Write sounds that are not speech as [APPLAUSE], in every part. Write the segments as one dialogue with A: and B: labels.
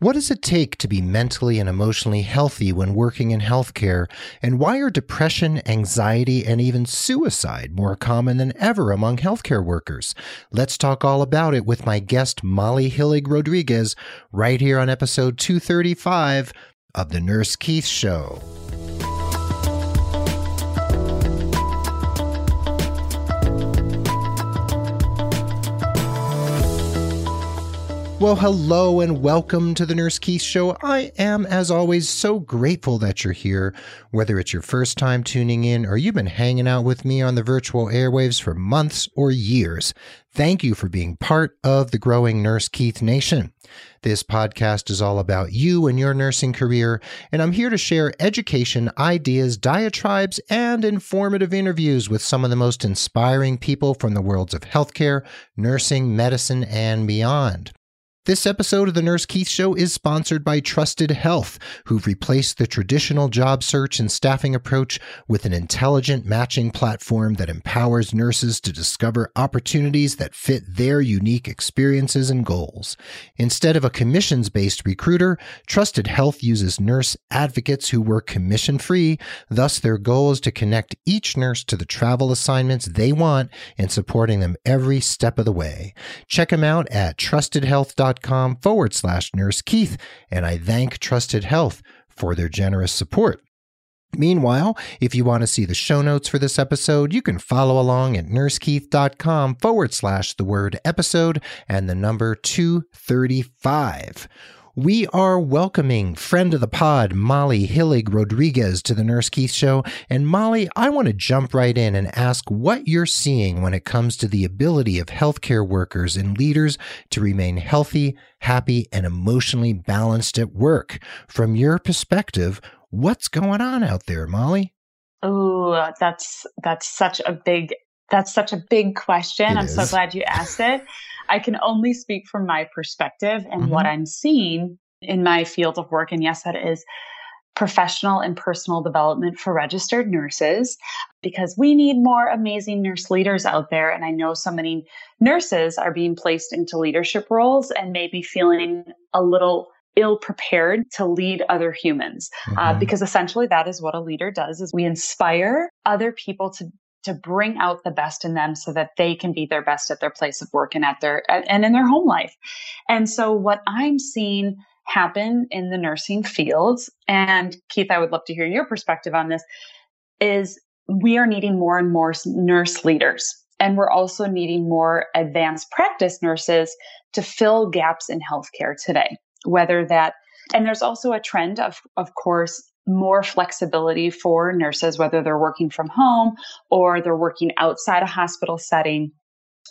A: What does it take to be mentally and emotionally healthy when working in healthcare? And why are depression, anxiety, and even suicide more common than ever among healthcare workers? Let's talk all about it with my guest, Molly Hillig Rodriguez, right here on episode 235 of The Nurse Keith Show. Well, hello and welcome to the Nurse Keith Show. I am, as always, so grateful that you're here. Whether it's your first time tuning in or you've been hanging out with me on the virtual airwaves for months or years, thank you for being part of the growing Nurse Keith Nation. This podcast is all about you and your nursing career, and I'm here to share education, ideas, diatribes, and informative interviews with some of the most inspiring people from the worlds of healthcare, nursing, medicine, and beyond. This episode of the Nurse Keith Show is sponsored by Trusted Health, who've replaced the traditional job search and staffing approach with an intelligent matching platform that empowers nurses to discover opportunities that fit their unique experiences and goals. Instead of a commissions based recruiter, Trusted Health uses nurse advocates who work commission free. Thus, their goal is to connect each nurse to the travel assignments they want and supporting them every step of the way. Check them out at trustedhealth.com com forward slash nurse Keith, and I thank Trusted Health for their generous support. Meanwhile, if you want to see the show notes for this episode, you can follow along at nursekeith.com forward slash the word episode and the number 235 we are welcoming friend of the pod, Molly Hillig Rodriguez, to the Nurse Keith Show. And Molly, I want to jump right in and ask what you're seeing when it comes to the ability of healthcare workers and leaders to remain healthy, happy, and emotionally balanced at work. From your perspective, what's going on out there, Molly?
B: Oh, that's that's such a big that's such a big question. It I'm is. so glad you asked it. [LAUGHS] I can only speak from my perspective and mm-hmm. what I'm seeing in my field of work. And yes, that is professional and personal development for registered nurses because we need more amazing nurse leaders out there. And I know so many nurses are being placed into leadership roles and maybe feeling a little ill prepared to lead other humans uh, mm-hmm. uh, because essentially that is what a leader does is we inspire other people to to bring out the best in them so that they can be their best at their place of work and at their and in their home life. And so what I'm seeing happen in the nursing fields and Keith I would love to hear your perspective on this is we are needing more and more nurse leaders and we're also needing more advanced practice nurses to fill gaps in healthcare today whether that and there's also a trend of of course more flexibility for nurses, whether they're working from home or they're working outside a hospital setting.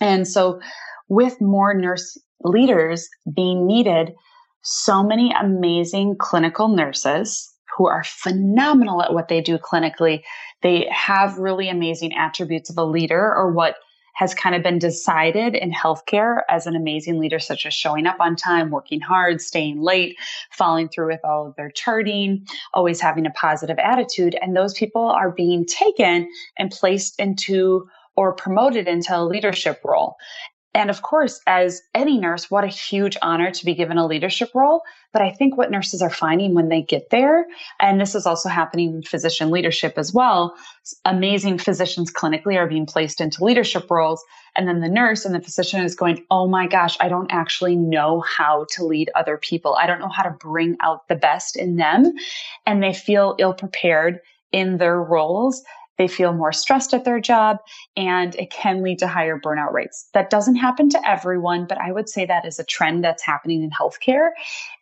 B: And so, with more nurse leaders being needed, so many amazing clinical nurses who are phenomenal at what they do clinically. They have really amazing attributes of a leader or what has kind of been decided in healthcare as an amazing leader, such as showing up on time, working hard, staying late, following through with all of their charting, always having a positive attitude. And those people are being taken and placed into or promoted into a leadership role. And of course, as any nurse, what a huge honor to be given a leadership role. But I think what nurses are finding when they get there, and this is also happening in physician leadership as well, amazing physicians clinically are being placed into leadership roles. And then the nurse and the physician is going, Oh my gosh, I don't actually know how to lead other people. I don't know how to bring out the best in them. And they feel ill prepared in their roles they feel more stressed at their job and it can lead to higher burnout rates. That doesn't happen to everyone, but I would say that is a trend that's happening in healthcare.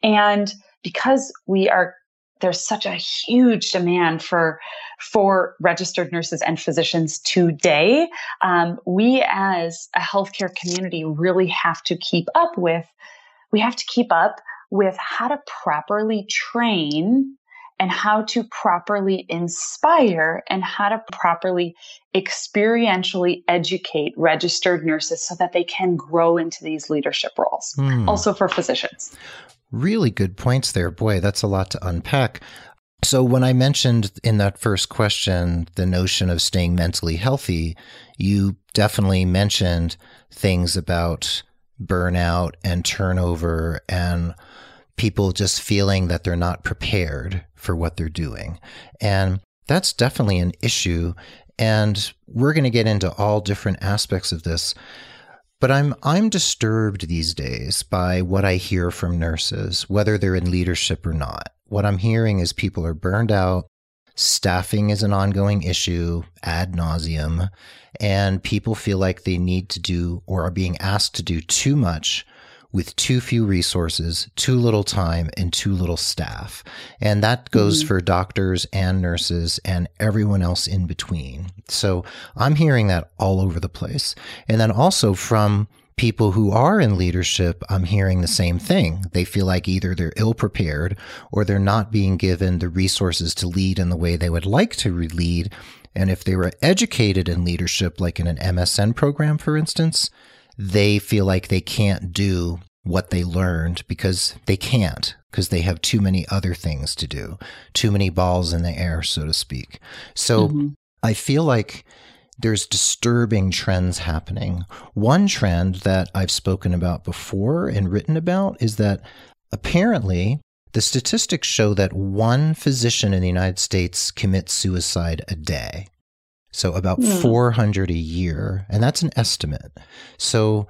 B: And because we are there's such a huge demand for for registered nurses and physicians today. Um, we as a healthcare community really have to keep up with. We have to keep up with how to properly train and how to properly inspire and how to properly experientially educate registered nurses so that they can grow into these leadership roles. Mm. Also for physicians.
A: Really good points there. Boy, that's a lot to unpack. So, when I mentioned in that first question the notion of staying mentally healthy, you definitely mentioned things about burnout and turnover and people just feeling that they're not prepared for what they're doing. And that's definitely an issue. And we're going to get into all different aspects of this. But I'm I'm disturbed these days by what I hear from nurses, whether they're in leadership or not. What I'm hearing is people are burned out, staffing is an ongoing issue ad nauseum, and people feel like they need to do or are being asked to do too much with too few resources, too little time, and too little staff. And that goes mm-hmm. for doctors and nurses and everyone else in between. So I'm hearing that all over the place. And then also from people who are in leadership, I'm hearing the same thing. They feel like either they're ill prepared or they're not being given the resources to lead in the way they would like to lead. And if they were educated in leadership, like in an MSN program, for instance, they feel like they can't do what they learned because they can't, because they have too many other things to do, too many balls in the air, so to speak. So mm-hmm. I feel like there's disturbing trends happening. One trend that I've spoken about before and written about is that apparently the statistics show that one physician in the United States commits suicide a day. So about mm. 400 a year. And that's an estimate. So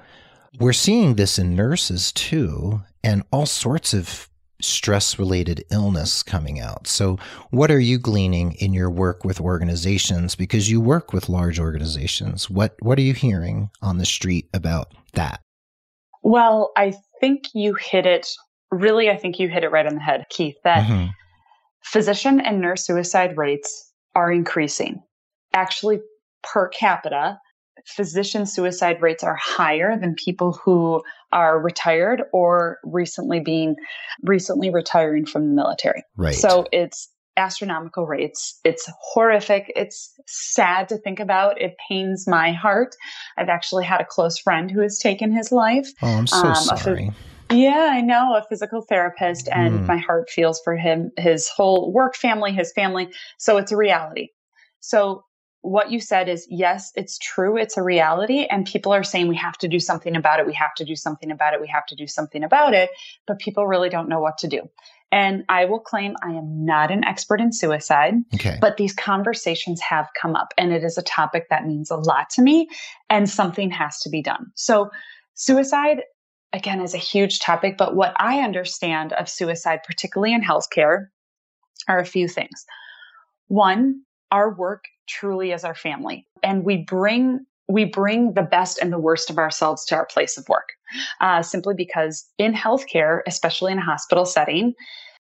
A: we're seeing this in nurses too, and all sorts of stress related illness coming out. So, what are you gleaning in your work with organizations? Because you work with large organizations. What, what are you hearing on the street about that?
B: Well, I think you hit it really, I think you hit it right on the head, Keith, that mm-hmm. physician and nurse suicide rates are increasing actually per capita, physician suicide rates are higher than people who are retired or recently being recently retiring from the military.
A: Right.
B: So it's astronomical rates. It's horrific. It's sad to think about. It pains my heart. I've actually had a close friend who has taken his life.
A: Oh, I'm so um, sorry.
B: Yeah, I know a physical therapist, and mm. my heart feels for him, his whole work family, his family. So it's a reality. So what you said is yes, it's true. It's a reality. And people are saying we have to do something about it. We have to do something about it. We have to do something about it. But people really don't know what to do. And I will claim I am not an expert in suicide,
A: okay.
B: but these conversations have come up and it is a topic that means a lot to me and something has to be done. So suicide again is a huge topic, but what I understand of suicide, particularly in healthcare, are a few things. One, our work truly as our family and we bring we bring the best and the worst of ourselves to our place of work uh, simply because in healthcare especially in a hospital setting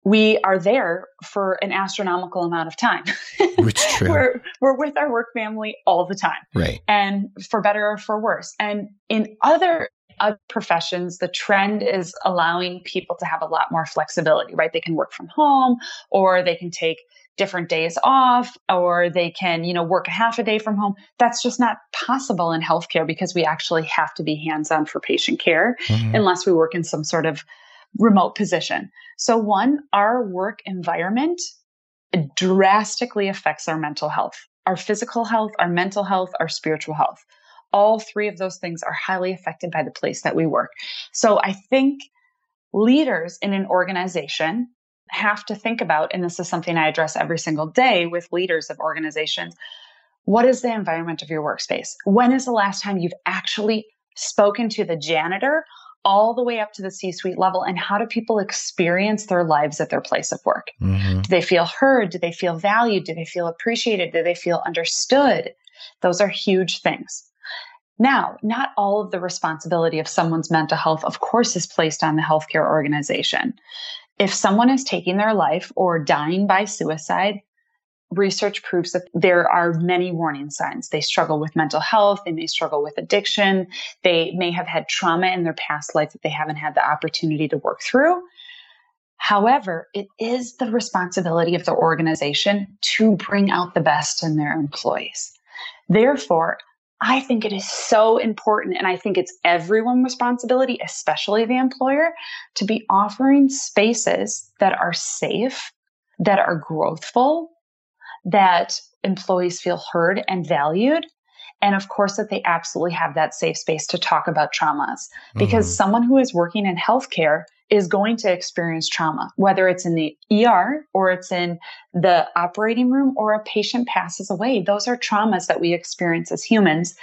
B: we are there for an astronomical amount of time. [LAUGHS]
A: Which true.
B: we're, we're with our work family all the time.
A: Right.
B: And for better or for worse. And in other other professions, the trend is allowing people to have a lot more flexibility, right? They can work from home or they can take different days off or they can, you know, work a half a day from home. That's just not possible in healthcare because we actually have to be hands on for patient care mm-hmm. unless we work in some sort of remote position. So one, our work environment drastically affects our mental health, our physical health, our mental health, our spiritual health. All three of those things are highly affected by the place that we work. So I think leaders in an organization have to think about, and this is something I address every single day with leaders of organizations. What is the environment of your workspace? When is the last time you've actually spoken to the janitor all the way up to the C suite level? And how do people experience their lives at their place of work? Mm-hmm. Do they feel heard? Do they feel valued? Do they feel appreciated? Do they feel understood? Those are huge things. Now, not all of the responsibility of someone's mental health, of course, is placed on the healthcare organization if someone is taking their life or dying by suicide, research proves that there are many warning signs. They struggle with mental health, they may struggle with addiction, they may have had trauma in their past life that they haven't had the opportunity to work through. However, it is the responsibility of the organization to bring out the best in their employees. Therefore, I think it is so important, and I think it's everyone's responsibility, especially the employer, to be offering spaces that are safe, that are growthful, that employees feel heard and valued. And of course, that they absolutely have that safe space to talk about traumas. Because mm-hmm. someone who is working in healthcare is going to experience trauma, whether it's in the ER or it's in the operating room or a patient passes away. Those are traumas that we experience as humans.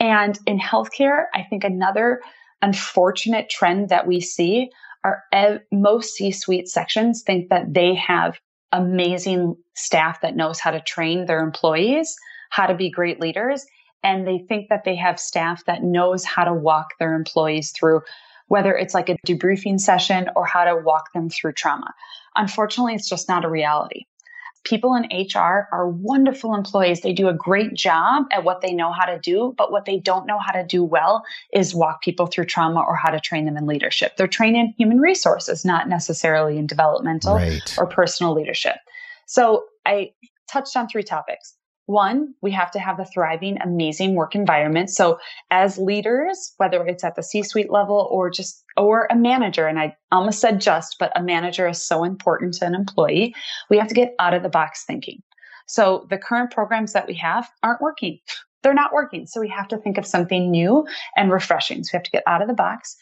B: And in healthcare, I think another unfortunate trend that we see are ev- most C-suite sections think that they have amazing staff that knows how to train their employees, how to be great leaders, and they think that they have staff that knows how to walk their employees through whether it's like a debriefing session or how to walk them through trauma. Unfortunately, it's just not a reality. People in HR are wonderful employees. They do a great job at what they know how to do, but what they don't know how to do well is walk people through trauma or how to train them in leadership. They're trained in human resources, not necessarily in developmental right. or personal leadership. So I touched on three topics one, we have to have a thriving, amazing work environment. So as leaders, whether it's at the C-suite level or just, or a manager, and I almost said just, but a manager is so important to an employee. We have to get out of the box thinking. So the current programs that we have aren't working. They're not working. So we have to think of something new and refreshing. So we have to get out of the box.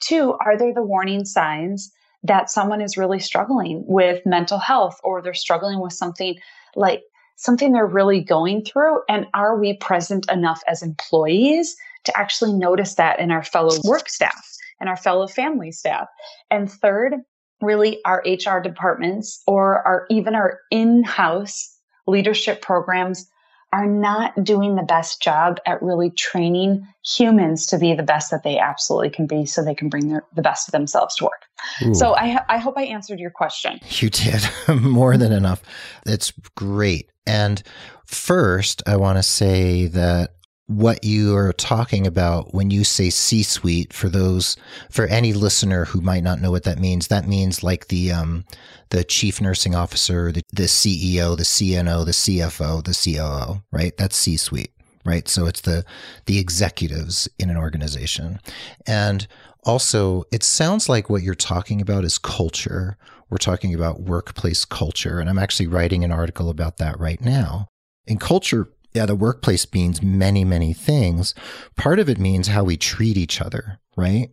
B: Two, are there the warning signs that someone is really struggling with mental health or they're struggling with something like something they're really going through? And are we present enough as employees to actually notice that in our fellow work staff and our fellow family staff? And third, really our HR departments or our even our in-house leadership programs are not doing the best job at really training humans to be the best that they absolutely can be so they can bring their, the best of themselves to work. Ooh. So I, I hope I answered your question.
A: You did [LAUGHS] more than enough. It's great. And first, I want to say that what you are talking about when you say C suite for those for any listener who might not know what that means that means like the um the chief nursing officer the, the CEO the CNO the CFO the COO right? That's C suite right? So it's the the executives in an organization. And also it sounds like what you're talking about is culture. We're talking about workplace culture and I'm actually writing an article about that right now. And culture yeah, the workplace means many, many things. Part of it means how we treat each other, right?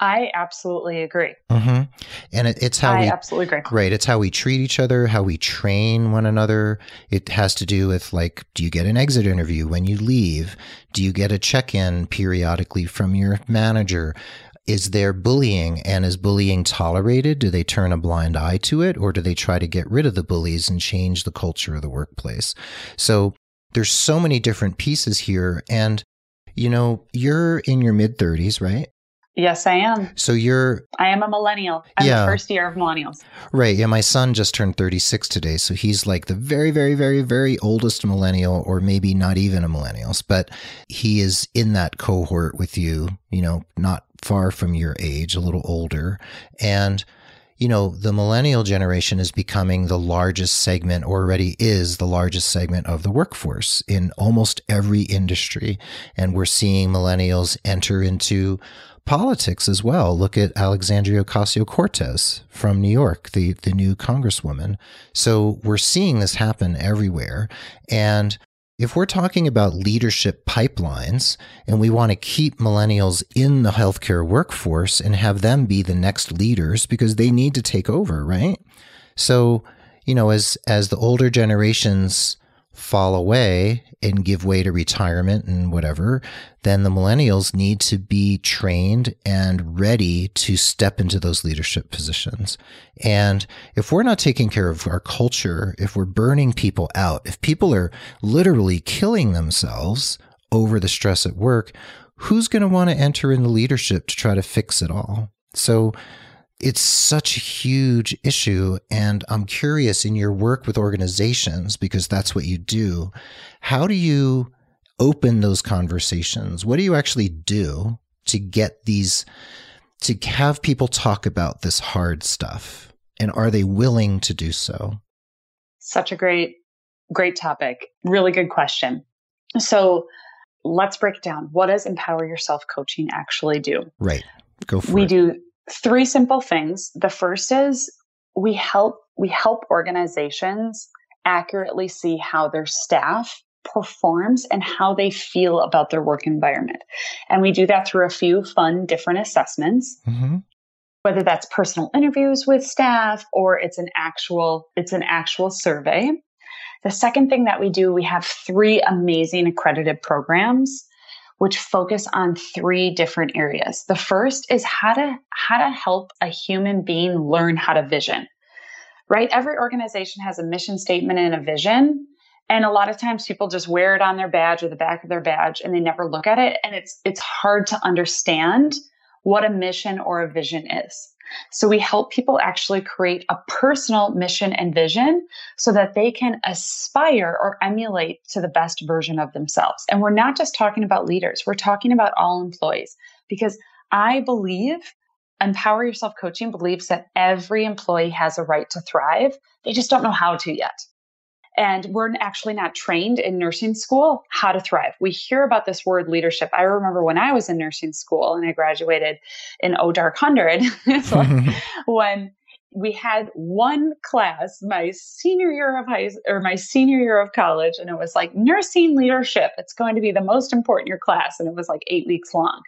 B: I absolutely agree.
A: Mm-hmm. And it, it's how
B: I
A: we
B: absolutely agree.
A: Right. It's how we treat each other, how we train one another. It has to do with like, do you get an exit interview when you leave? Do you get a check in periodically from your manager? Is there bullying and is bullying tolerated? Do they turn a blind eye to it or do they try to get rid of the bullies and change the culture of the workplace? So there's so many different pieces here. And, you know, you're in your mid 30s, right?
B: Yes, I am.
A: So you're.
B: I am a millennial. I'm yeah. the first year of millennials.
A: Right. Yeah. My son just turned 36 today. So he's like the very, very, very, very oldest millennial, or maybe not even a millennials, but he is in that cohort with you, you know, not far from your age, a little older. And you know, the millennial generation is becoming the largest segment, or already is the largest segment of the workforce in almost every industry. And we're seeing millennials enter into politics as well. Look at Alexandria Ocasio Cortez from New York, the, the new congresswoman. So we're seeing this happen everywhere. And if we're talking about leadership pipelines and we want to keep millennials in the healthcare workforce and have them be the next leaders because they need to take over, right? So, you know, as as the older generations fall away and give way to retirement and whatever, then the millennials need to be trained and ready to step into those leadership positions. And if we're not taking care of our culture, if we're burning people out, if people are literally killing themselves over the stress at work, who's going to want to enter into leadership to try to fix it all? So it's such a huge issue. And I'm curious in your work with organizations, because that's what you do, how do you open those conversations? What do you actually do to get these, to have people talk about this hard stuff? And are they willing to do so?
B: Such a great, great topic. Really good question. So let's break it down. What does empower yourself coaching actually do?
A: Right. Go for
B: we
A: it.
B: We do three simple things. The first is we help we help organizations accurately see how their staff performs and how they feel about their work environment. And we do that through a few fun different assessments. Mm-hmm. whether that's personal interviews with staff or it's an actual it's an actual survey. The second thing that we do, we have three amazing accredited programs which focus on three different areas. The first is how to how to help a human being learn how to vision. Right? Every organization has a mission statement and a vision. And a lot of times people just wear it on their badge or the back of their badge and they never look at it. And it's it's hard to understand what a mission or a vision is. So we help people actually create a personal mission and vision so that they can aspire or emulate to the best version of themselves. And we're not just talking about leaders, we're talking about all employees because I believe Empower Yourself Coaching believes that every employee has a right to thrive. They just don't know how to yet. And we're actually not trained in nursing school how to thrive. We hear about this word leadership. I remember when I was in nursing school and I graduated in O Dark Hundred, [LAUGHS] [LAUGHS] when we had one class my senior year of high or my senior year of college and it was like nursing leadership it's going to be the most important your class and it was like eight weeks long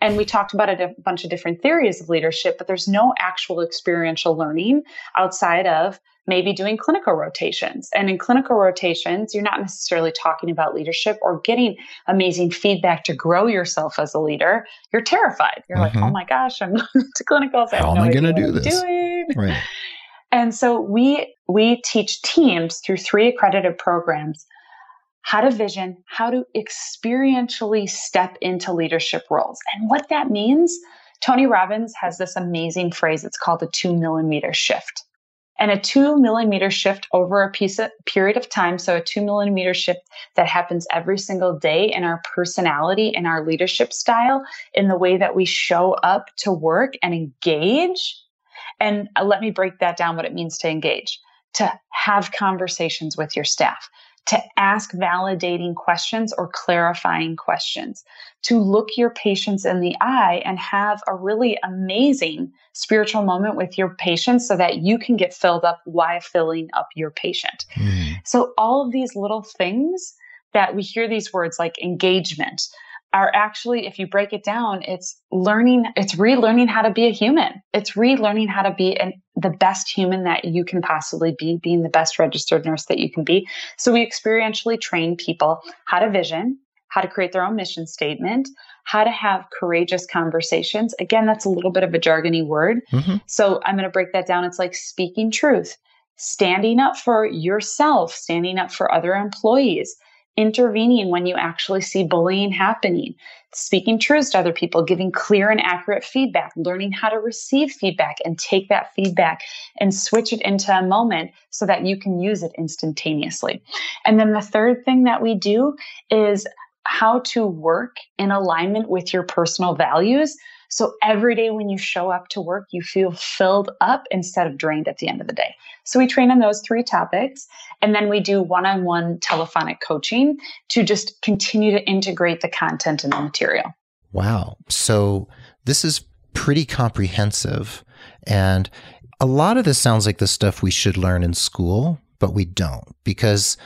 B: and we talked about a di- bunch of different theories of leadership but there's no actual experiential learning outside of maybe doing clinical rotations. And in clinical rotations, you're not necessarily talking about leadership or getting amazing feedback to grow yourself as a leader. You're terrified. You're mm-hmm. like, oh my gosh, I'm [LAUGHS] going to clinicals.
A: How
B: am
A: I going to do this? Doing.
B: Right. And so we we teach teams through three accredited programs how to vision, how to experientially step into leadership roles. And what that means, Tony Robbins has this amazing phrase. It's called the two millimeter shift and a two millimeter shift over a piece of, period of time. So a two millimeter shift that happens every single day in our personality in our leadership style, in the way that we show up to work and engage. And uh, let me break that down what it means to engage, to have conversations with your staff, to ask validating questions or clarifying questions, to look your patients in the eye and have a really amazing spiritual moment with your patients so that you can get filled up while filling up your patient. Mm. So, all of these little things that we hear these words like engagement, are actually, if you break it down, it's learning, it's relearning how to be a human. It's relearning how to be an, the best human that you can possibly be, being the best registered nurse that you can be. So we experientially train people how to vision, how to create their own mission statement, how to have courageous conversations. Again, that's a little bit of a jargony word. Mm-hmm. So I'm going to break that down. It's like speaking truth, standing up for yourself, standing up for other employees, intervening when you actually see bullying happening, speaking truths to other people, giving clear and accurate feedback, learning how to receive feedback and take that feedback and switch it into a moment so that you can use it instantaneously. And then the third thing that we do is how to work in alignment with your personal values so every day when you show up to work, you feel filled up instead of drained at the end of the day. So we train on those three topics. And then we do one on one telephonic coaching to just continue to integrate the content and the material.
A: Wow. So this is pretty comprehensive. And a lot of this sounds like the stuff we should learn in school, but we don't because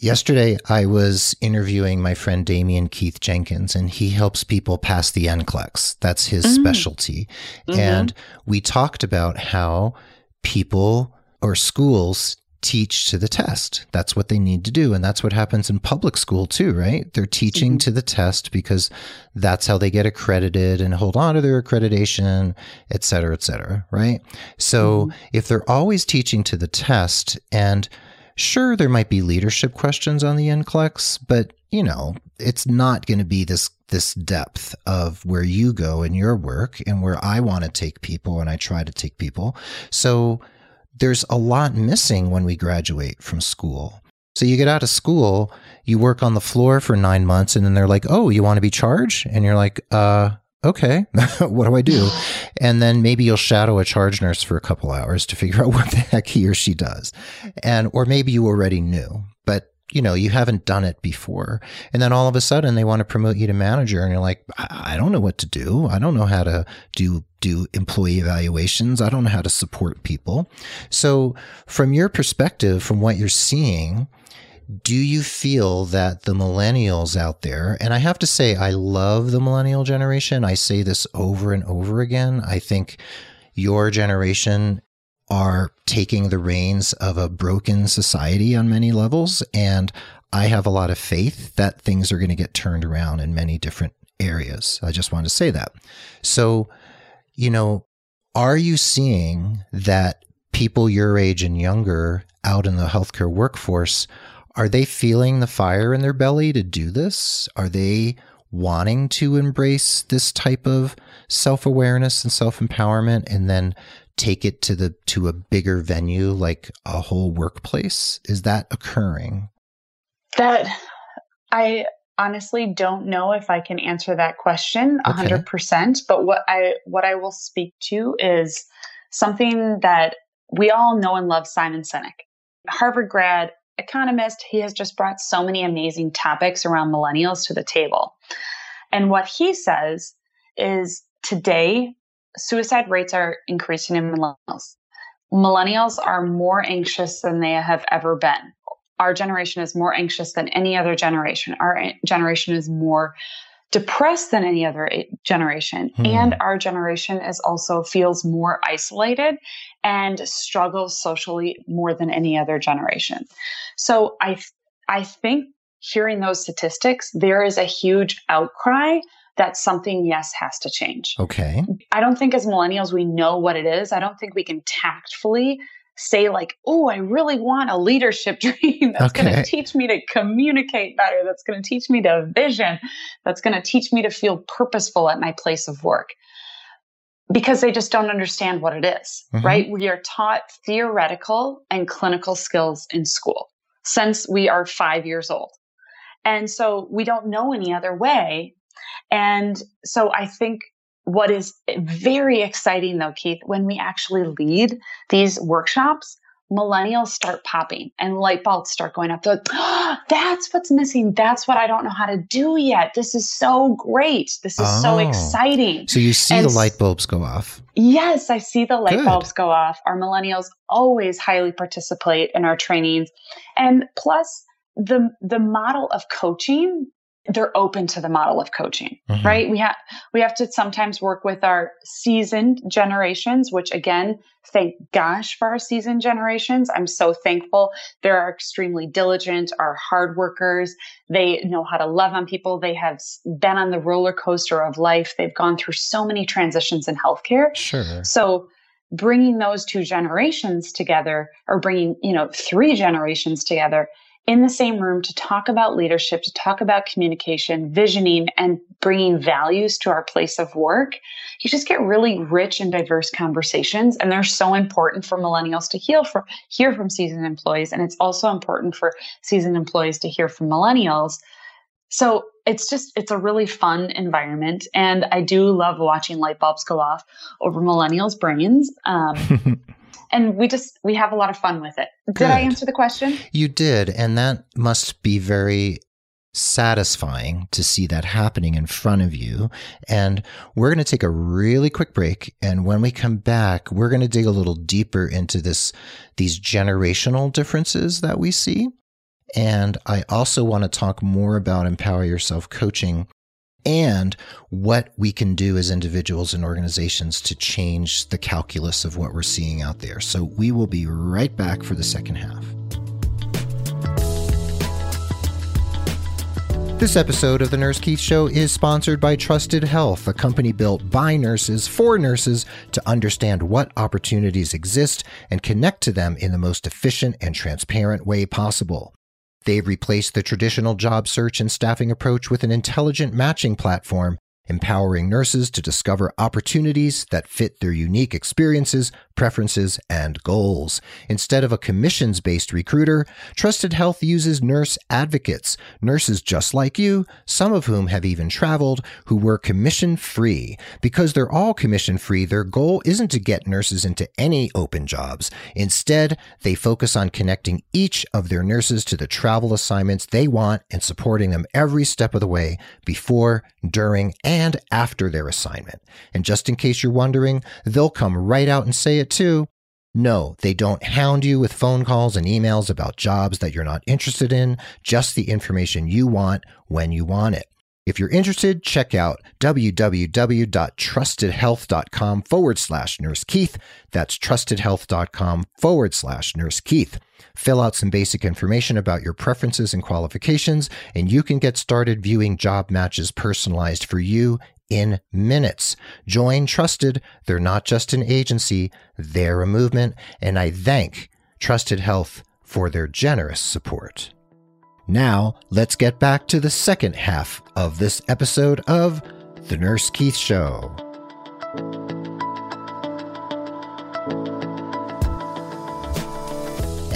A: Yesterday, I was interviewing my friend Damian Keith Jenkins, and he helps people pass the NCLEX. That's his mm-hmm. specialty. Mm-hmm. And we talked about how people or schools teach to the test. That's what they need to do. And that's what happens in public school too, right? They're teaching mm-hmm. to the test because that's how they get accredited and hold on to their accreditation, et cetera, et cetera, right? So mm-hmm. if they're always teaching to the test and Sure, there might be leadership questions on the NCLEX, but you know, it's not going to be this this depth of where you go in your work and where I want to take people and I try to take people. So there's a lot missing when we graduate from school. So you get out of school, you work on the floor for nine months, and then they're like, "Oh, you want to be charged?" And you're like, "Uh, okay, [LAUGHS] what do I do? [SIGHS] And then maybe you'll shadow a charge nurse for a couple hours to figure [LAUGHS] out what the heck he or she does. And, or maybe you already knew, but you know, you haven't done it before. And then all of a sudden they want to promote you to manager and you're like, I, I don't know what to do. I don't know how to do, do employee evaluations. I don't know how to support people. So from your perspective, from what you're seeing, do you feel that the millennials out there, and I have to say, I love the millennial generation. I say this over and over again. I think your generation are taking the reins of a broken society on many levels. And I have a lot of faith that things are going to get turned around in many different areas. I just wanted to say that. So, you know, are you seeing that people your age and younger out in the healthcare workforce are they feeling the fire in their belly to do this? Are they wanting to embrace this type of self-awareness and self-empowerment and then take it to the to a bigger venue like a whole workplace is that occurring
B: that i honestly don't know if i can answer that question okay. 100% but what i what i will speak to is something that we all know and love simon sinek harvard grad economist he has just brought so many amazing topics around millennials to the table and what he says is today suicide rates are increasing in millennials. Millennials are more anxious than they have ever been. Our generation is more anxious than any other generation. Our generation is more depressed than any other generation. Hmm. And our generation is also feels more isolated and struggles socially more than any other generation. So I, I think hearing those statistics, there is a huge outcry that something, yes, has to change.
A: Okay.
B: I don't think as millennials we know what it is. I don't think we can tactfully say like, "Oh, I really want a leadership [LAUGHS] dream that's okay. going to teach me to communicate better, that's going to teach me to vision, that's going to teach me to feel purposeful at my place of work." Because they just don't understand what it is, mm-hmm. right? We are taught theoretical and clinical skills in school since we are 5 years old. And so we don't know any other way and so I think what is very exciting though, Keith, when we actually lead these workshops, millennials start popping and light bulbs start going up. They're like, oh, that's what's missing. That's what I don't know how to do yet. This is so great. This is oh. so exciting.
A: So you see and the light bulbs go off.
B: Yes, I see the light Good. bulbs go off. Our millennials always highly participate in our trainings. And plus the the model of coaching they're open to the model of coaching, mm-hmm. right? We have we have to sometimes work with our seasoned generations, which again, thank gosh for our seasoned generations. I'm so thankful. They're extremely diligent, are hard workers. They know how to love on people. They have been on the roller coaster of life. They've gone through so many transitions in healthcare.
A: Sure.
B: So bringing those two generations together or bringing, you know, three generations together in the same room to talk about leadership, to talk about communication, visioning, and bringing values to our place of work, you just get really rich and diverse conversations. And they're so important for millennials to heal from, hear from seasoned employees. And it's also important for seasoned employees to hear from millennials. So it's just, it's a really fun environment. And I do love watching light bulbs go off over millennials' brains. Um, [LAUGHS] and we just we have a lot of fun with it. Did Good. I answer the question?
A: You did, and that must be very satisfying to see that happening in front of you. And we're going to take a really quick break. And when we come back, we're going to dig a little deeper into this, these generational differences that we see. And I also want to talk more about empower yourself coaching and what we can do as individuals and organizations to change the calculus of what we're seeing out there. So we will be right back for the second half. This episode of The Nurse Keith Show is sponsored by Trusted Health, a company built by nurses for nurses to understand what opportunities exist and connect to them in the most efficient and transparent way possible. They've replaced the traditional job search and staffing approach with an intelligent matching platform empowering nurses to discover opportunities that fit their unique experiences, preferences, and goals. Instead of a commissions based recruiter, Trusted Health uses nurse advocates, nurses just like you, some of whom have even traveled, who work commission free. Because they're all commission free, their goal isn't to get nurses into any open jobs. Instead, they focus on connecting each of their nurses to the travel assignments they want and supporting them every step of the way before, during, and and after their assignment. And just in case you're wondering, they'll come right out and say it too. No, they don't hound you with phone calls and emails about jobs that you're not interested in, just the information you want when you want it. If you're interested, check out www.trustedhealth.com forward slash Nurse Keith. That's trustedhealth.com forward slash Nurse Keith. Fill out some basic information about your preferences and qualifications, and you can get started viewing job matches personalized for you in minutes. Join Trusted. They're not just an agency, they're a movement, and I thank Trusted Health for their generous support. Now, let's get back to the second half of this episode of The Nurse Keith Show.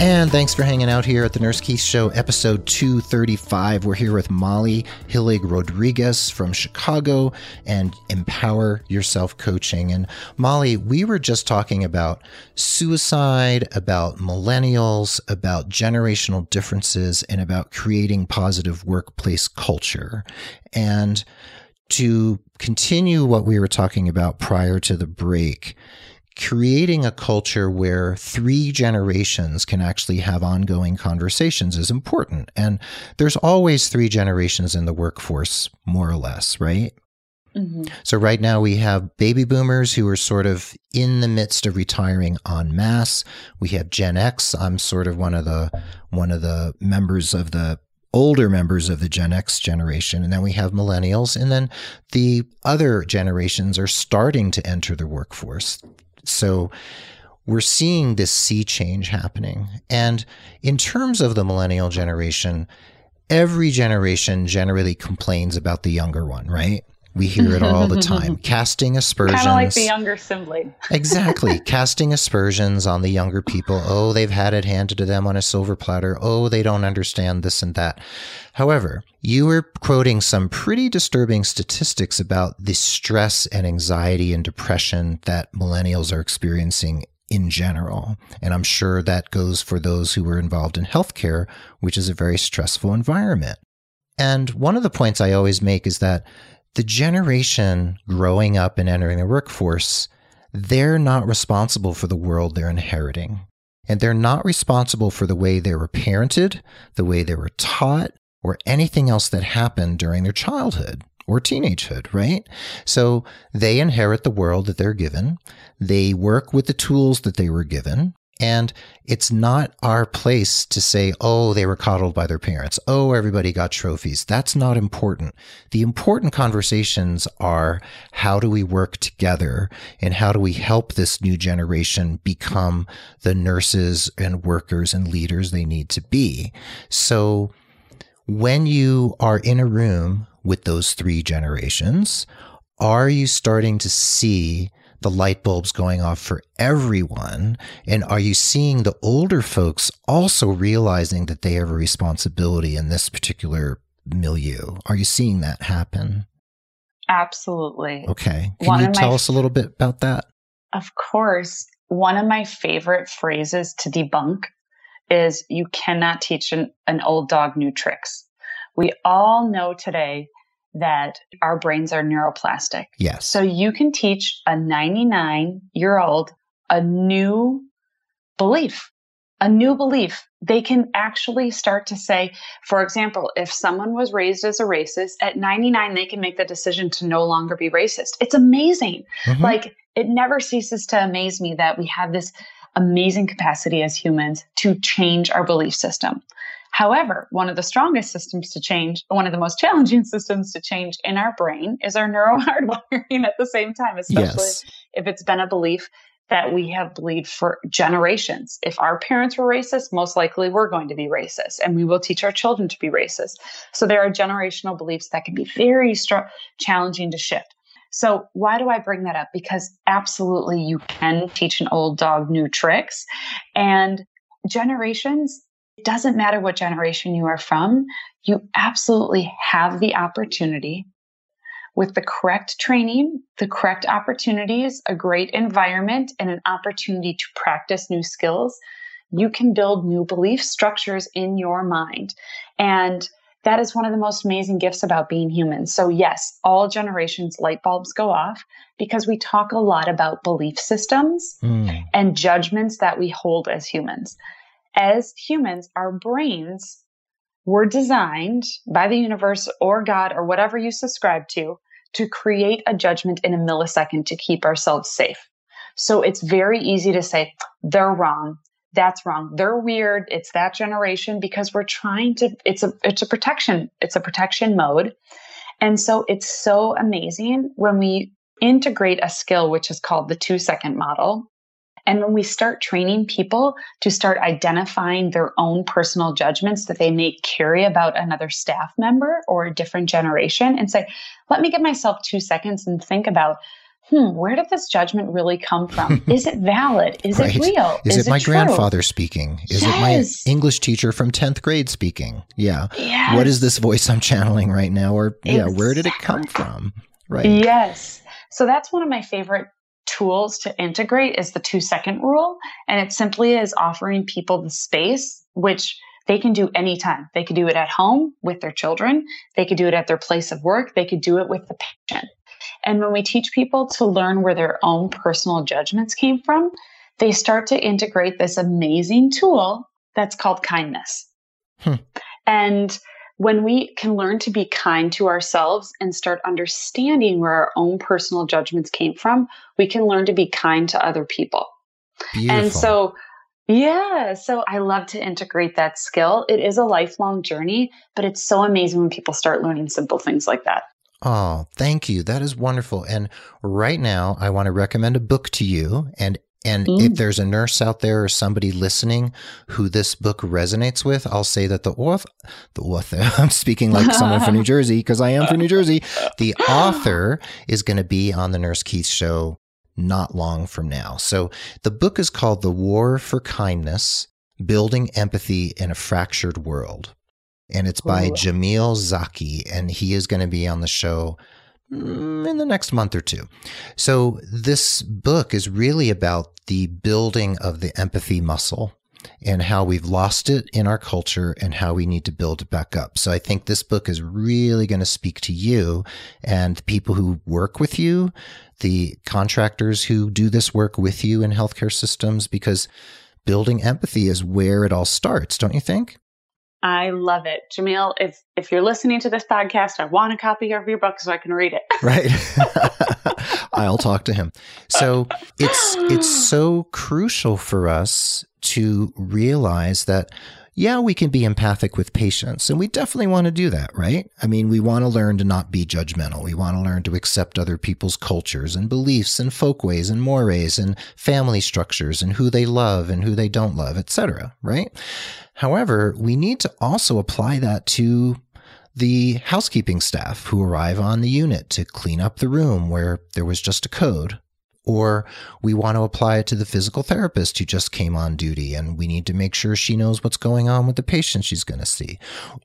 A: And thanks for hanging out here at the Nurse Keith Show, episode 235. We're here with Molly Hillig Rodriguez from Chicago and Empower Yourself Coaching. And Molly, we were just talking about suicide, about millennials, about generational differences, and about creating positive workplace culture. And to continue what we were talking about prior to the break, creating a culture where three generations can actually have ongoing conversations is important. And there's always three generations in the workforce, more or less, right? Mm-hmm. So right now we have baby boomers who are sort of in the midst of retiring en masse. We have Gen X. I'm sort of one of the one of the members of the older members of the Gen X generation. And then we have millennials. And then the other generations are starting to enter the workforce. So we're seeing this sea change happening. And in terms of the millennial generation, every generation generally complains about the younger one, right? We hear it all the [LAUGHS] time. casting aspersions. Kind of
B: like the younger sibling. [LAUGHS]
A: exactly. Casting aspersions on the younger people. Oh, they've had it handed to them on a silver platter. Oh, they don't understand this and that. However, you were quoting some pretty disturbing statistics about the stress and anxiety and depression that millennials are experiencing in general. And I'm sure that goes for those who were involved in healthcare, which is a very stressful environment. And one of the points I always make is that the generation growing up and entering the workforce, they're not responsible for the world they're inheriting. And they're not responsible for the way they were parented, the way they were taught, or anything else that happened during their childhood or teenagehood, right? So they inherit the world that they're given. They work with the tools that they were given. And it's not our place to say, oh, they were coddled by their parents. Oh, everybody got trophies. That's not important. The important conversations are how do we work together and how do we help this new generation become the nurses and workers and leaders they need to be? So when you are in a room with those three generations, are you starting to see the light bulbs going off for everyone? And are you seeing the older folks also realizing that they have a responsibility in this particular milieu? Are you seeing that happen?
B: Absolutely.
A: Okay. Can One you tell us a little bit about that?
B: Of course. One of my favorite phrases to debunk is you cannot teach an, an old dog new tricks. We all know today that our brains are neuroplastic.
A: Yes.
B: So you can teach a 99 year old a new belief, a new belief. They can actually start to say, for example, if someone was raised as a racist at 99, they can make the decision to no longer be racist. It's amazing. Mm-hmm. Like it never ceases to amaze me that we have this amazing capacity as humans to change our belief system. However, one of the strongest systems to change, one of the most [LAUGHS] challenging systems to change in our brain is our neural [LAUGHS] hardwiring at the same time, especially yes. if it's been a belief that we have believed for generations. If our parents were racist, most likely we're going to be racist and we will teach our children to be racist. So there are generational beliefs that can be very str- challenging to shift. So why do I bring that up? Because absolutely you can teach an old dog new tricks and generations doesn't matter what generation you are from, you absolutely have the opportunity with the correct training, the correct opportunities, a great environment, and an opportunity to practice new skills. You can build new belief structures in your mind. And that is one of the most amazing gifts about being human. So, yes, all generations light bulbs go off because we talk a lot about belief systems mm. and judgments that we hold as humans as humans, our brains we're designed by the universe or God or whatever you subscribe to to create a judgment in a millisecond to keep ourselves safe. So it's very easy to say, they're wrong. That's wrong. They're weird. It's that generation because we're trying to, it's a, it's a protection. It's a protection mode. And so it's so amazing when we integrate a skill, which is called the two second model. And when we start training people to start identifying their own personal judgments that they may carry about another staff member or a different generation and say, let me give myself two seconds and think about, hmm, where did this judgment really come from? [LAUGHS] Is it valid? Is right. it real?
A: Is, Is it, it, my true? grandfather speaking? Is yes. it my English teacher from 10th grade speaking? Yeah. Yes. What is this voice I'm channeling right now? Or, exactly. yeah, where did it come from?
B: Right. Yes. So that's one of my favorite tools to integrate is the two second rule. And it simply is offering people the space, which they can do anytime. They could do it at home with their children. They could do it at their place of work. They could do it with the patient. And when we teach people to learn where their own personal judgments came from, they start to integrate this amazing tool that's called kindness. Hmm. And when we can learn to be kind to ourselves and start understanding where our own personal judgments came from, we can learn to be kind to other people. Beautiful. And so, yeah, so I love to integrate that skill. It is a lifelong journey, but it's so amazing when people start learning simple things like that.
A: Oh, thank you. That is wonderful. And right now, I want to recommend a book to you. And and mm. if there's a nurse out there or somebody listening who this book resonates with, I'll say that the author, the author, [LAUGHS] I'm speaking like someone from New [LAUGHS] Jersey because I am from New Jersey. The [GASPS] author is going to be on the Nurse Keith show not long from now. So the book is called The War for Kindness Building Empathy in a Fractured World. And it's by Ooh. Jamil Zaki, and he is going to be on the show Mm, in the next month or two. So this book is really about the building of the empathy muscle and how we've lost it in our culture and how we need to build it back up. So I think this book is really going to speak to you and the people who work with you, the contractors who do this work with you in healthcare systems, because building empathy is where it all starts, don't you think?
B: I love it. Jamil, if if you're listening to this podcast, I want a copy of your book so I can read it. [LAUGHS]
A: right. [LAUGHS] I'll talk to him. So it's it's so crucial for us to realize that yeah, we can be empathic with patients, and we definitely want to do that, right? I mean, we want to learn to not be judgmental. We want to learn to accept other people's cultures and beliefs and folkways and mores and family structures and who they love and who they don't love, etc., right? However, we need to also apply that to the housekeeping staff who arrive on the unit to clean up the room where there was just a code. Or we want to apply it to the physical therapist who just came on duty and we need to make sure she knows what's going on with the patient she's going to see.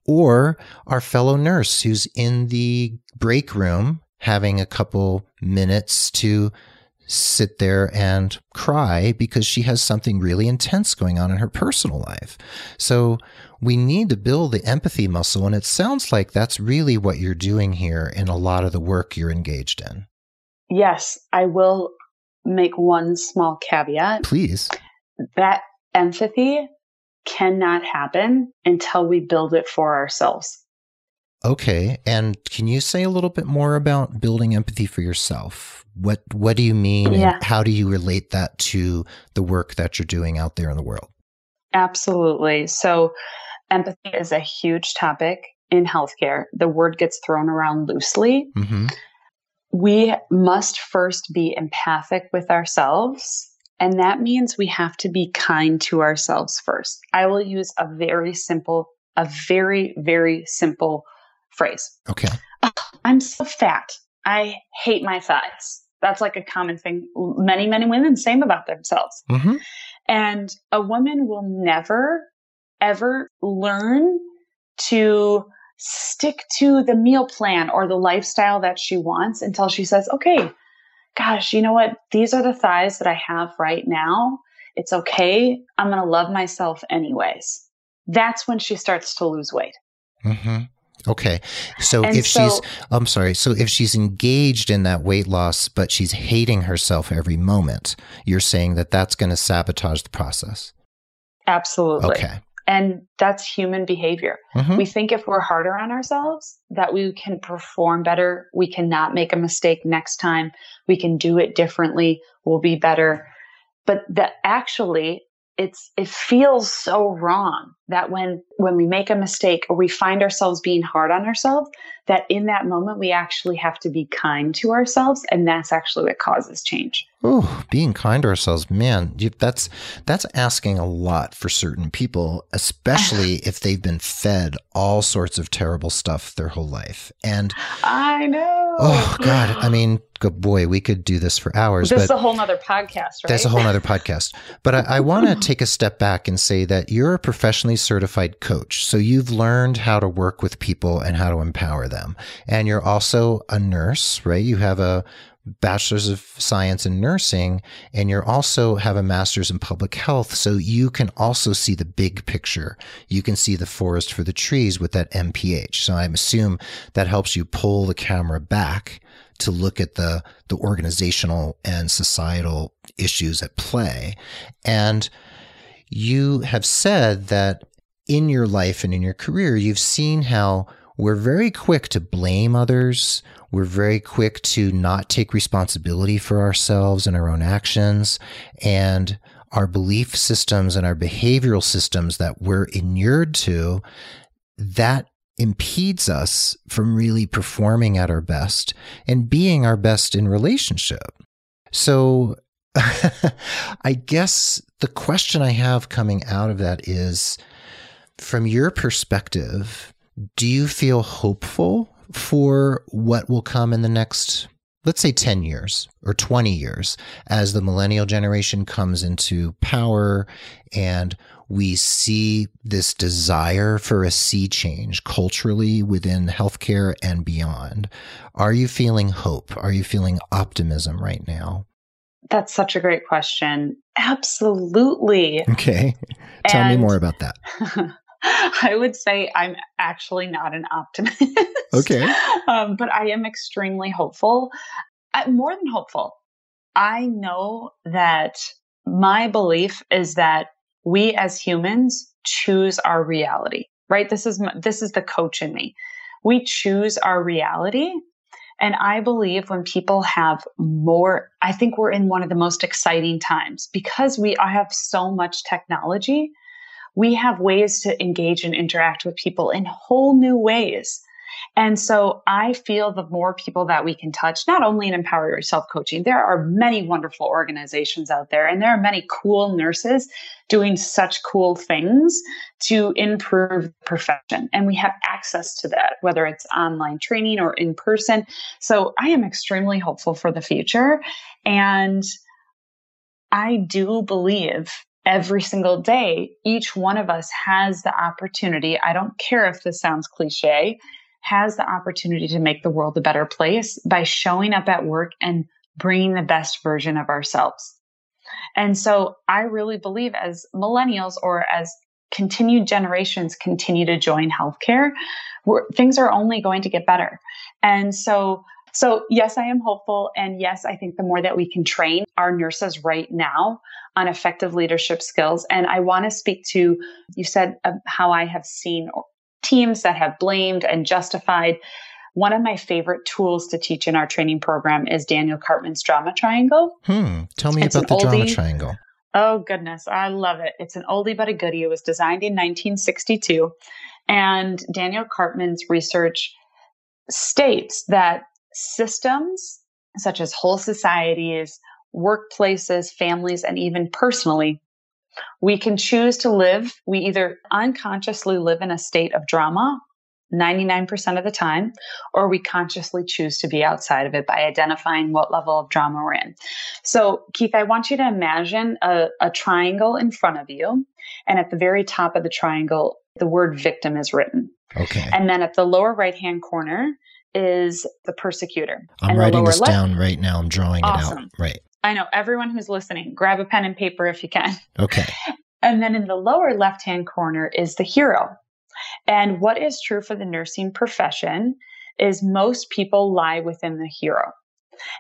A: Or our fellow nurse who's in the break room having a couple minutes to sit there and cry because she has something really intense going on in her personal life. So we need to build the empathy muscle. And it sounds like that's really what you're doing here in a lot of the work you're engaged in.
B: Yes, I will make one small caveat.
A: Please.
B: That empathy cannot happen until we build it for ourselves.
A: Okay. And can you say a little bit more about building empathy for yourself? What what do you mean yeah. and how do you relate that to the work that you're doing out there in the world?
B: Absolutely. So empathy is a huge topic in healthcare. The word gets thrown around loosely. Mm-hmm. We must first be empathic with ourselves. And that means we have to be kind to ourselves first. I will use a very simple, a very, very simple phrase.
A: Okay.
B: Oh, I'm so fat. I hate my thighs. That's like a common thing. Many, many women same about themselves. Mm-hmm. And a woman will never, ever learn to stick to the meal plan or the lifestyle that she wants until she says, okay, gosh, you know what? These are the thighs that I have right now. It's okay. I'm going to love myself anyways. That's when she starts to lose weight.
A: Mm-hmm. Okay. So and if so, she's, I'm sorry. So if she's engaged in that weight loss, but she's hating herself every moment, you're saying that that's going to sabotage the process.
B: Absolutely.
A: Okay.
B: And that's human behavior. Mm-hmm. We think if we're harder on ourselves, that we can perform better. We cannot make a mistake next time. We can do it differently. We'll be better. But that actually it's it feels so wrong that when when we make a mistake or we find ourselves being hard on ourselves that in that moment we actually have to be kind to ourselves and that's actually what causes change
A: oh being kind to ourselves man that's that's asking a lot for certain people especially [SIGHS] if they've been fed all sorts of terrible stuff their whole life and
B: i know
A: oh god i mean boy we could do this for hours
B: this is a whole nother podcast right
A: that's a whole other podcast but i, I want to [LAUGHS] take a step back and say that you're a professionally certified coach. So you've learned how to work with people and how to empower them. And you're also a nurse, right? You have a bachelor's of science in nursing and you also have a master's in public health. So you can also see the big picture. You can see the forest for the trees with that mph so i assume that helps you pull the camera back to look at the the organizational and societal issues at play. And you have said that in your life and in your career, you've seen how we're very quick to blame others. We're very quick to not take responsibility for ourselves and our own actions. And our belief systems and our behavioral systems that we're inured to, that impedes us from really performing at our best and being our best in relationship. So [LAUGHS] I guess the question I have coming out of that is from your perspective, do you feel hopeful for what will come in the next, let's say 10 years or 20 years as the millennial generation comes into power and we see this desire for a sea change culturally within healthcare and beyond? Are you feeling hope? Are you feeling optimism right now?
B: That's such a great question. Absolutely.
A: Okay. [LAUGHS] Tell and me more about that. [LAUGHS] [LAUGHS]
B: I would say I'm actually not an optimist.
A: Okay. [LAUGHS]
B: um, but I am extremely hopeful. Uh, more than hopeful. I know that my belief is that we as humans choose our reality, right? This is, this is the coach in me. We choose our reality and I believe when people have more, I think we're in one of the most exciting times because we I have so much technology. We have ways to engage and interact with people in whole new ways. And so I feel the more people that we can touch, not only in Empower Yourself coaching, there are many wonderful organizations out there and there are many cool nurses doing such cool things to improve the profession. And we have access to that, whether it's online training or in person. So I am extremely hopeful for the future. And I do believe every single day, each one of us has the opportunity. I don't care if this sounds cliche has the opportunity to make the world a better place by showing up at work and bringing the best version of ourselves. And so I really believe as millennials or as continued generations continue to join healthcare, things are only going to get better. And so so yes, I am hopeful. And yes, I think the more that we can train our nurses right now on effective leadership skills. And I want to speak to, you said uh, how I have seen teams that have blamed and justified. One of my favorite tools to teach in our training program is Daniel Karpman's drama triangle.
A: Hmm. Tell me it's about the oldie. drama triangle.
B: Oh, goodness. I love it. It's an oldie but a goodie. It was designed in 1962. And Daniel Karpman's research states that systems such as whole societies, workplaces, families, and even personally we can choose to live, we either unconsciously live in a state of drama 99% of the time, or we consciously choose to be outside of it by identifying what level of drama we're in. So, Keith, I want you to imagine a, a triangle in front of you. And at the very top of the triangle, the word victim is written.
A: Okay.
B: And then at the lower right hand corner is the persecutor.
A: I'm writing this left, down right now. I'm drawing
B: awesome.
A: it out. Right.
B: I know everyone who's listening, grab a pen and paper if you can.
A: Okay.
B: And then in the lower left hand corner is the hero. And what is true for the nursing profession is most people lie within the hero.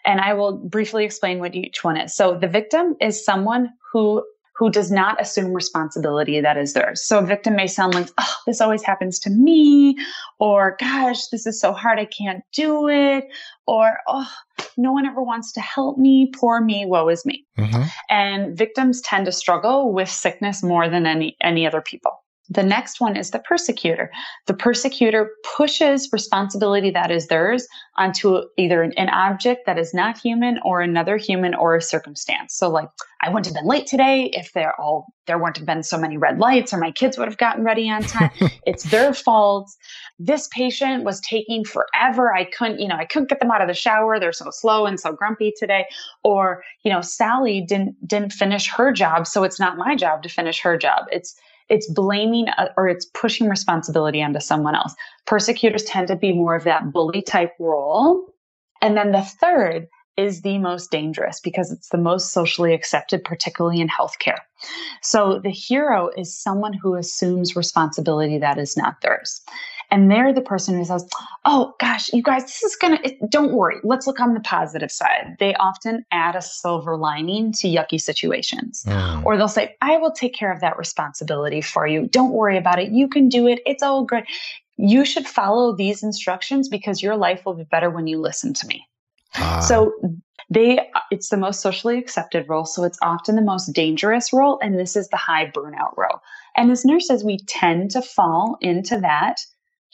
B: And I will briefly explain what each one is. So the victim is someone who who does not assume responsibility that is theirs. So a victim may sound like, oh, this always happens to me, or gosh, this is so hard, I can't do it, or oh, no one ever wants to help me, poor me, woe is me. Mm-hmm. And victims tend to struggle with sickness more than any, any other people. The next one is the persecutor. The persecutor pushes responsibility that is theirs onto either an, object that is not human or another human or a circumstance. So like, I wouldn't have been late today if there all, there wouldn't have been so many red lights or my kids would have gotten ready on time. [LAUGHS] it's their fault. This patient was taking forever. I couldn't, you know, I couldn't get them out of the shower. They're so slow and so grumpy today. Or, you know, Sally didn't, didn't finish her job. So it's not my job to finish her job. It's, it's blaming uh, or it's pushing responsibility onto someone else. Persecutors tend to be more of that bully type role. And then the third is the most dangerous because it's the most socially accepted, particularly in healthcare. So the hero is someone who assumes responsibility that is not theirs. And they're the person who says, Oh gosh, you guys, this is gonna, don't worry. Let's look on the positive side. They often add a silver lining to yucky situations. Mm. Or they'll say, I will take care of that responsibility for you. Don't worry about it. You can do it. It's all good. You should follow these instructions because your life will be better when you listen to me. Ah. So they it's the most socially accepted role so it's often the most dangerous role and this is the high burnout role and as nurses we tend to fall into that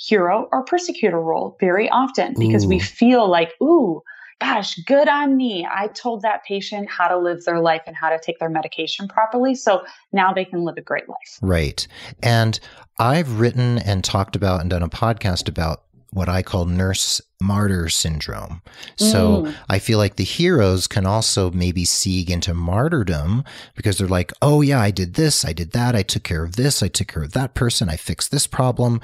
B: hero or persecutor role very often because ooh. we feel like, ooh, gosh, good on me. I told that patient how to live their life and how to take their medication properly. So now they can live a great life.
A: Right. And I've written and talked about and done a podcast about what I call nurse martyr syndrome. So mm. I feel like the heroes can also maybe seek into martyrdom because they're like, oh, yeah, I did this, I did that, I took care of this, I took care of that person, I fixed this problem.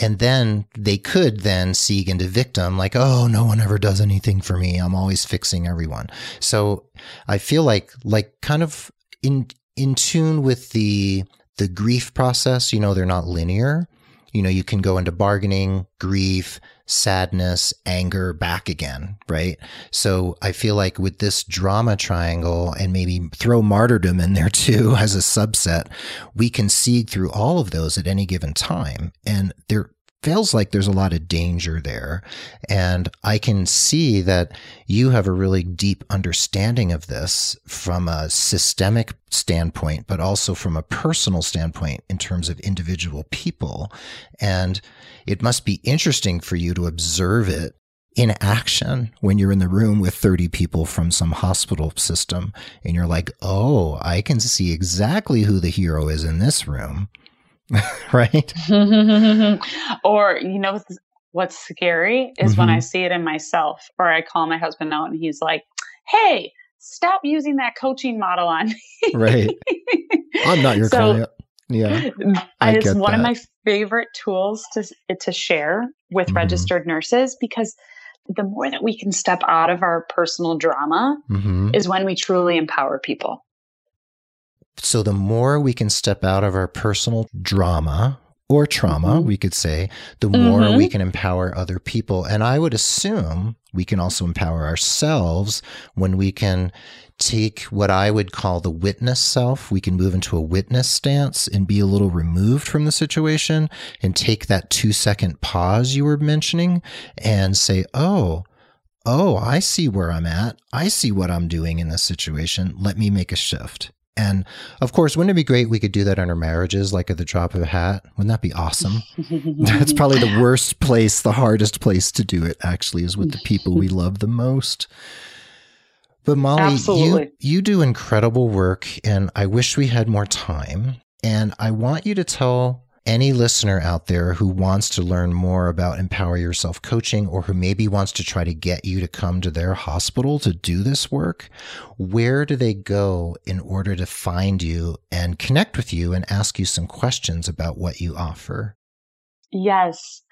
A: And then they could then seek into victim, like, oh, no one ever does anything for me. I'm always fixing everyone. So I feel like, like kind of in, in tune with the, the grief process, you know, they're not linear. You know, you can go into bargaining, grief, sadness, anger, back again, right? So I feel like with this drama triangle and maybe throw martyrdom in there [LAUGHS] too as a subset, we can see through all of those at any given time. And there feels like there's a lot of danger there. And I can see that you have a really deep understanding of this from a systemic standpoint, but also from a personal standpoint in terms of individual people. And it must be interesting for you to observe it in action when you're in the room with 30 people from some hospital system and you're like, oh, I can see exactly who the hero is in this room. [LAUGHS] right? [LAUGHS]
B: or, you know, what's scary is mm-hmm. when I mm-hmm. see it in myself, or I call my husband out and he's like, hey, stop using that coaching model on me.
A: right. [LAUGHS] I'm not your so, client. Yeah.
B: I it's one that. of my favorite tools to, to share with mm-hmm. registered nurses because the more that we can step out of our personal drama mm-hmm. is when we truly empower people.
A: So the more we can step out of our personal drama or trauma, mm-hmm. we could say, the more mm-hmm. we can empower other people. And I would assume we can also empower ourselves when we can take what I would call the witness self. We can move into a witness stance and be a little removed from the situation and take that two second pause you were mentioning and say, Oh, oh, I see where I'm at. I see what I'm doing in this situation. Let me make a shift. And of course, wouldn't it be great we could do that in our marriages, like at the drop of a hat? Wouldn't that be awesome? [LAUGHS] That's probably the worst place, the hardest place to do it, actually, is with the people we [LAUGHS] love the most. But Molly, you you do incredible work, and I wish we had more time. And I want you to tell any listener out there who wants to learn more about Empower Yourself coaching or who maybe wants to try to get you to come to their hospital to do this work, where do they go in order to find you and connect with you and ask you some questions about what you offer?
B: Yes.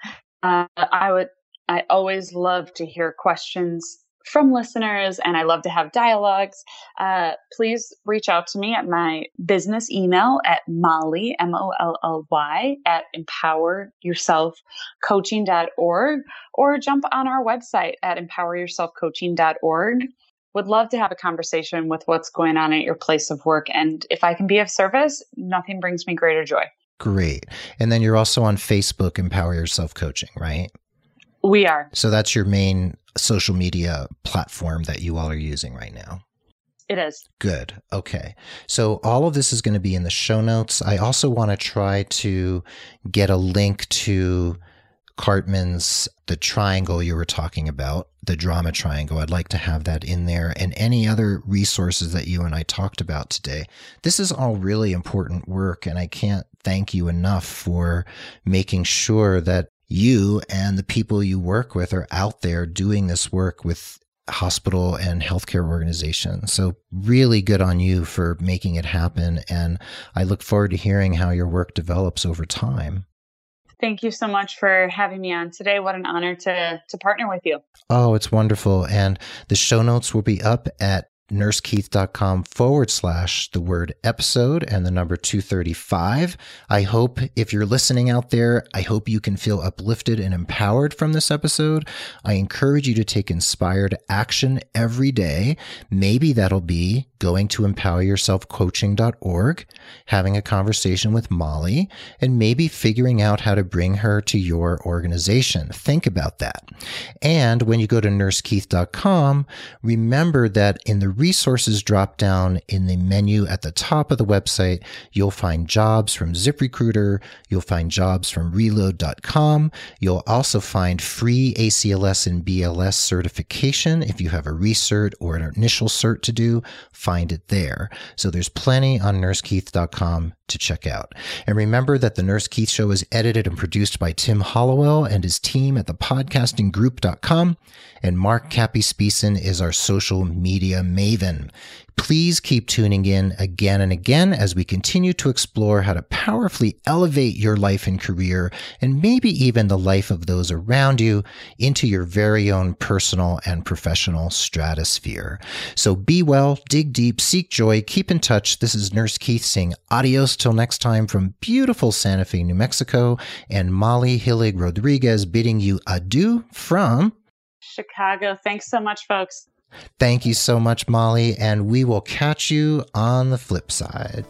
B: Uh, I would, I always love to hear questions from listeners and I love to have dialogues, uh, please reach out to me at my business email at Molly, M O L L Y, at empoweryourselfcoaching.org or jump on our website at empoweryourselfcoaching.org. would love to have a conversation with what's going on at your place of work. And if I can be of service, nothing brings me greater joy.
A: Great. And then you're also on Facebook, Empower Yourself Coaching, right?
B: We are.
A: So that's your main social media platform that you all are using right now.
B: It is.
A: Good. Okay. So all of this is going to be in the show notes. I also want to try to get a link to Karpman's The Triangle you were talking about, the drama triangle. I'd like to have that in there and any other resources that you and I talked about today. This is all really important work, and I can't thank you enough for making sure that you and the people you work with are out there doing this work with hospital and healthcare organizations. So really good on you for making it happen. And I look forward to hearing how your work develops over time.
B: Thank you so much for having me on today. What an honor to to partner with you.
A: Oh, it's wonderful. And the show notes will be up at nursekeith.com forward slash the word episode and the number 235. I hope if you're listening out there, I hope you can feel uplifted and empowered from this episode. I encourage you to take inspired action every day. Maybe that'll be going to empoweryourselfcoaching.org, having a conversation with Molly, and maybe figuring out how to bring her to your organization. Think about that. And when you go to nursekeith.com, remember that in the resources drop down in the menu at the top of the website, you'll find jobs from ZipRecruiter. You'll find jobs from relode.com. You'll also find free ACLS and BLS certification if you have a recert or an initial cert to do. Find it there. So there's plenty on nursekeith.com to check out. And remember that the Nurse Keith Show is edited and produced by Tim Hollowell and his team at thepodcastinggroup.com. And Mark Cappy Speeson is our social media maven. Please keep tuning in again and again as we continue to explore how to powerfully elevate your life and career, and maybe even the life of those around you, into your very own personal and professional stratosphere. So be well, dig deep, seek joy, keep in touch. This is Nurse Keith saying adios till next time from beautiful Santa Fe, New Mexico, and Molly Hillig Rodriguez bidding you adieu from
B: Chicago. Thanks so much, folks.
A: Thank you so much, Molly, and we will catch you on the flip side.